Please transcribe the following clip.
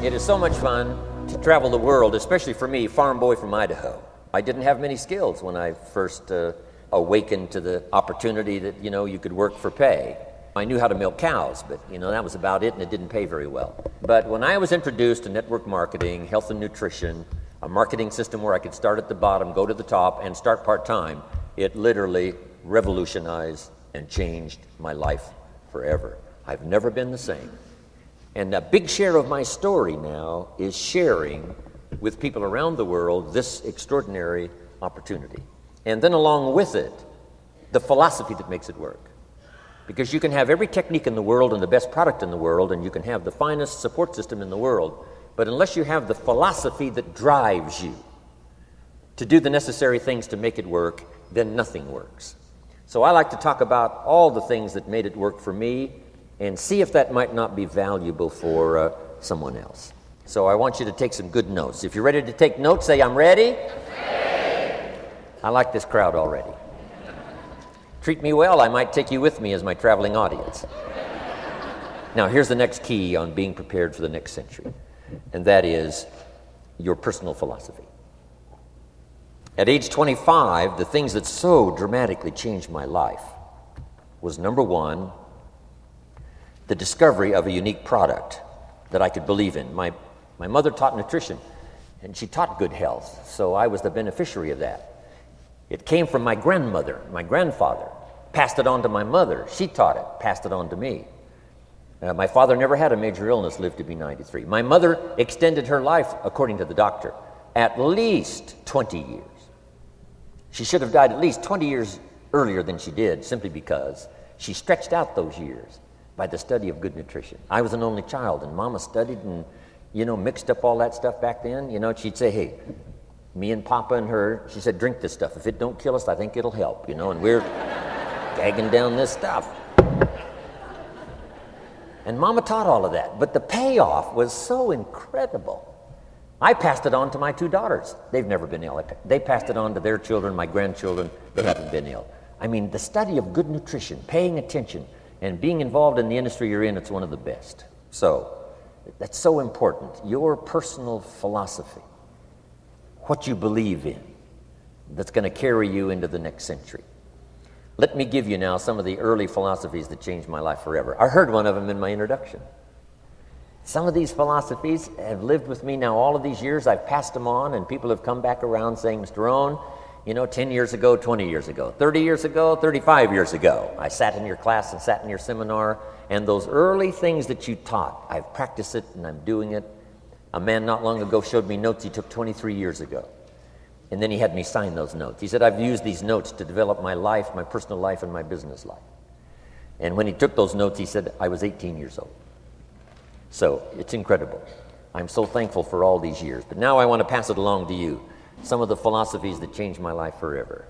It is so much fun to travel the world, especially for me, farm boy from Idaho. I didn't have many skills when I first uh, awakened to the opportunity that, you know, you could work for pay. I knew how to milk cows, but, you know, that was about it and it didn't pay very well. But when I was introduced to network marketing, health and nutrition, a marketing system where I could start at the bottom, go to the top, and start part time, it literally revolutionized and changed my life forever. I've never been the same. And a big share of my story now is sharing with people around the world this extraordinary opportunity. And then along with it, the philosophy that makes it work. Because you can have every technique in the world and the best product in the world, and you can have the finest support system in the world, but unless you have the philosophy that drives you to do the necessary things to make it work, then nothing works. So I like to talk about all the things that made it work for me and see if that might not be valuable for uh, someone else. So I want you to take some good notes. If you're ready to take notes, say, I'm ready. ready. I like this crowd already. Treat me well, I might take you with me as my traveling audience. now, here's the next key on being prepared for the next century, and that is your personal philosophy. At age 25, the things that so dramatically changed my life was number one, the discovery of a unique product that I could believe in. My, my mother taught nutrition, and she taught good health, so I was the beneficiary of that. It came from my grandmother, my grandfather, passed it on to my mother. She taught it, passed it on to me. Uh, my father never had a major illness, lived to be 93. My mother extended her life, according to the doctor, at least 20 years. She should have died at least 20 years earlier than she did, simply because she stretched out those years by the study of good nutrition. I was an only child, and Mama studied and, you know, mixed up all that stuff back then. You know, she'd say, hey, me and Papa and her, she said, drink this stuff. If it don't kill us, I think it'll help, you know, and we're gagging down this stuff. And Mama taught all of that, but the payoff was so incredible. I passed it on to my two daughters. They've never been ill. They passed it on to their children, my grandchildren. They haven't been ill. I mean, the study of good nutrition, paying attention, and being involved in the industry you're in, it's one of the best. So, that's so important. Your personal philosophy, what you believe in, that's going to carry you into the next century. Let me give you now some of the early philosophies that changed my life forever. I heard one of them in my introduction. Some of these philosophies have lived with me now all of these years. I've passed them on, and people have come back around saying, Mr. Rohn, you know, 10 years ago, 20 years ago, 30 years ago, 35 years ago. I sat in your class and sat in your seminar, and those early things that you taught, I've practiced it and I'm doing it. A man not long ago showed me notes he took 23 years ago. And then he had me sign those notes. He said, I've used these notes to develop my life, my personal life, and my business life. And when he took those notes, he said, I was 18 years old. So it's incredible. I'm so thankful for all these years. But now I want to pass it along to you some of the philosophies that changed my life forever.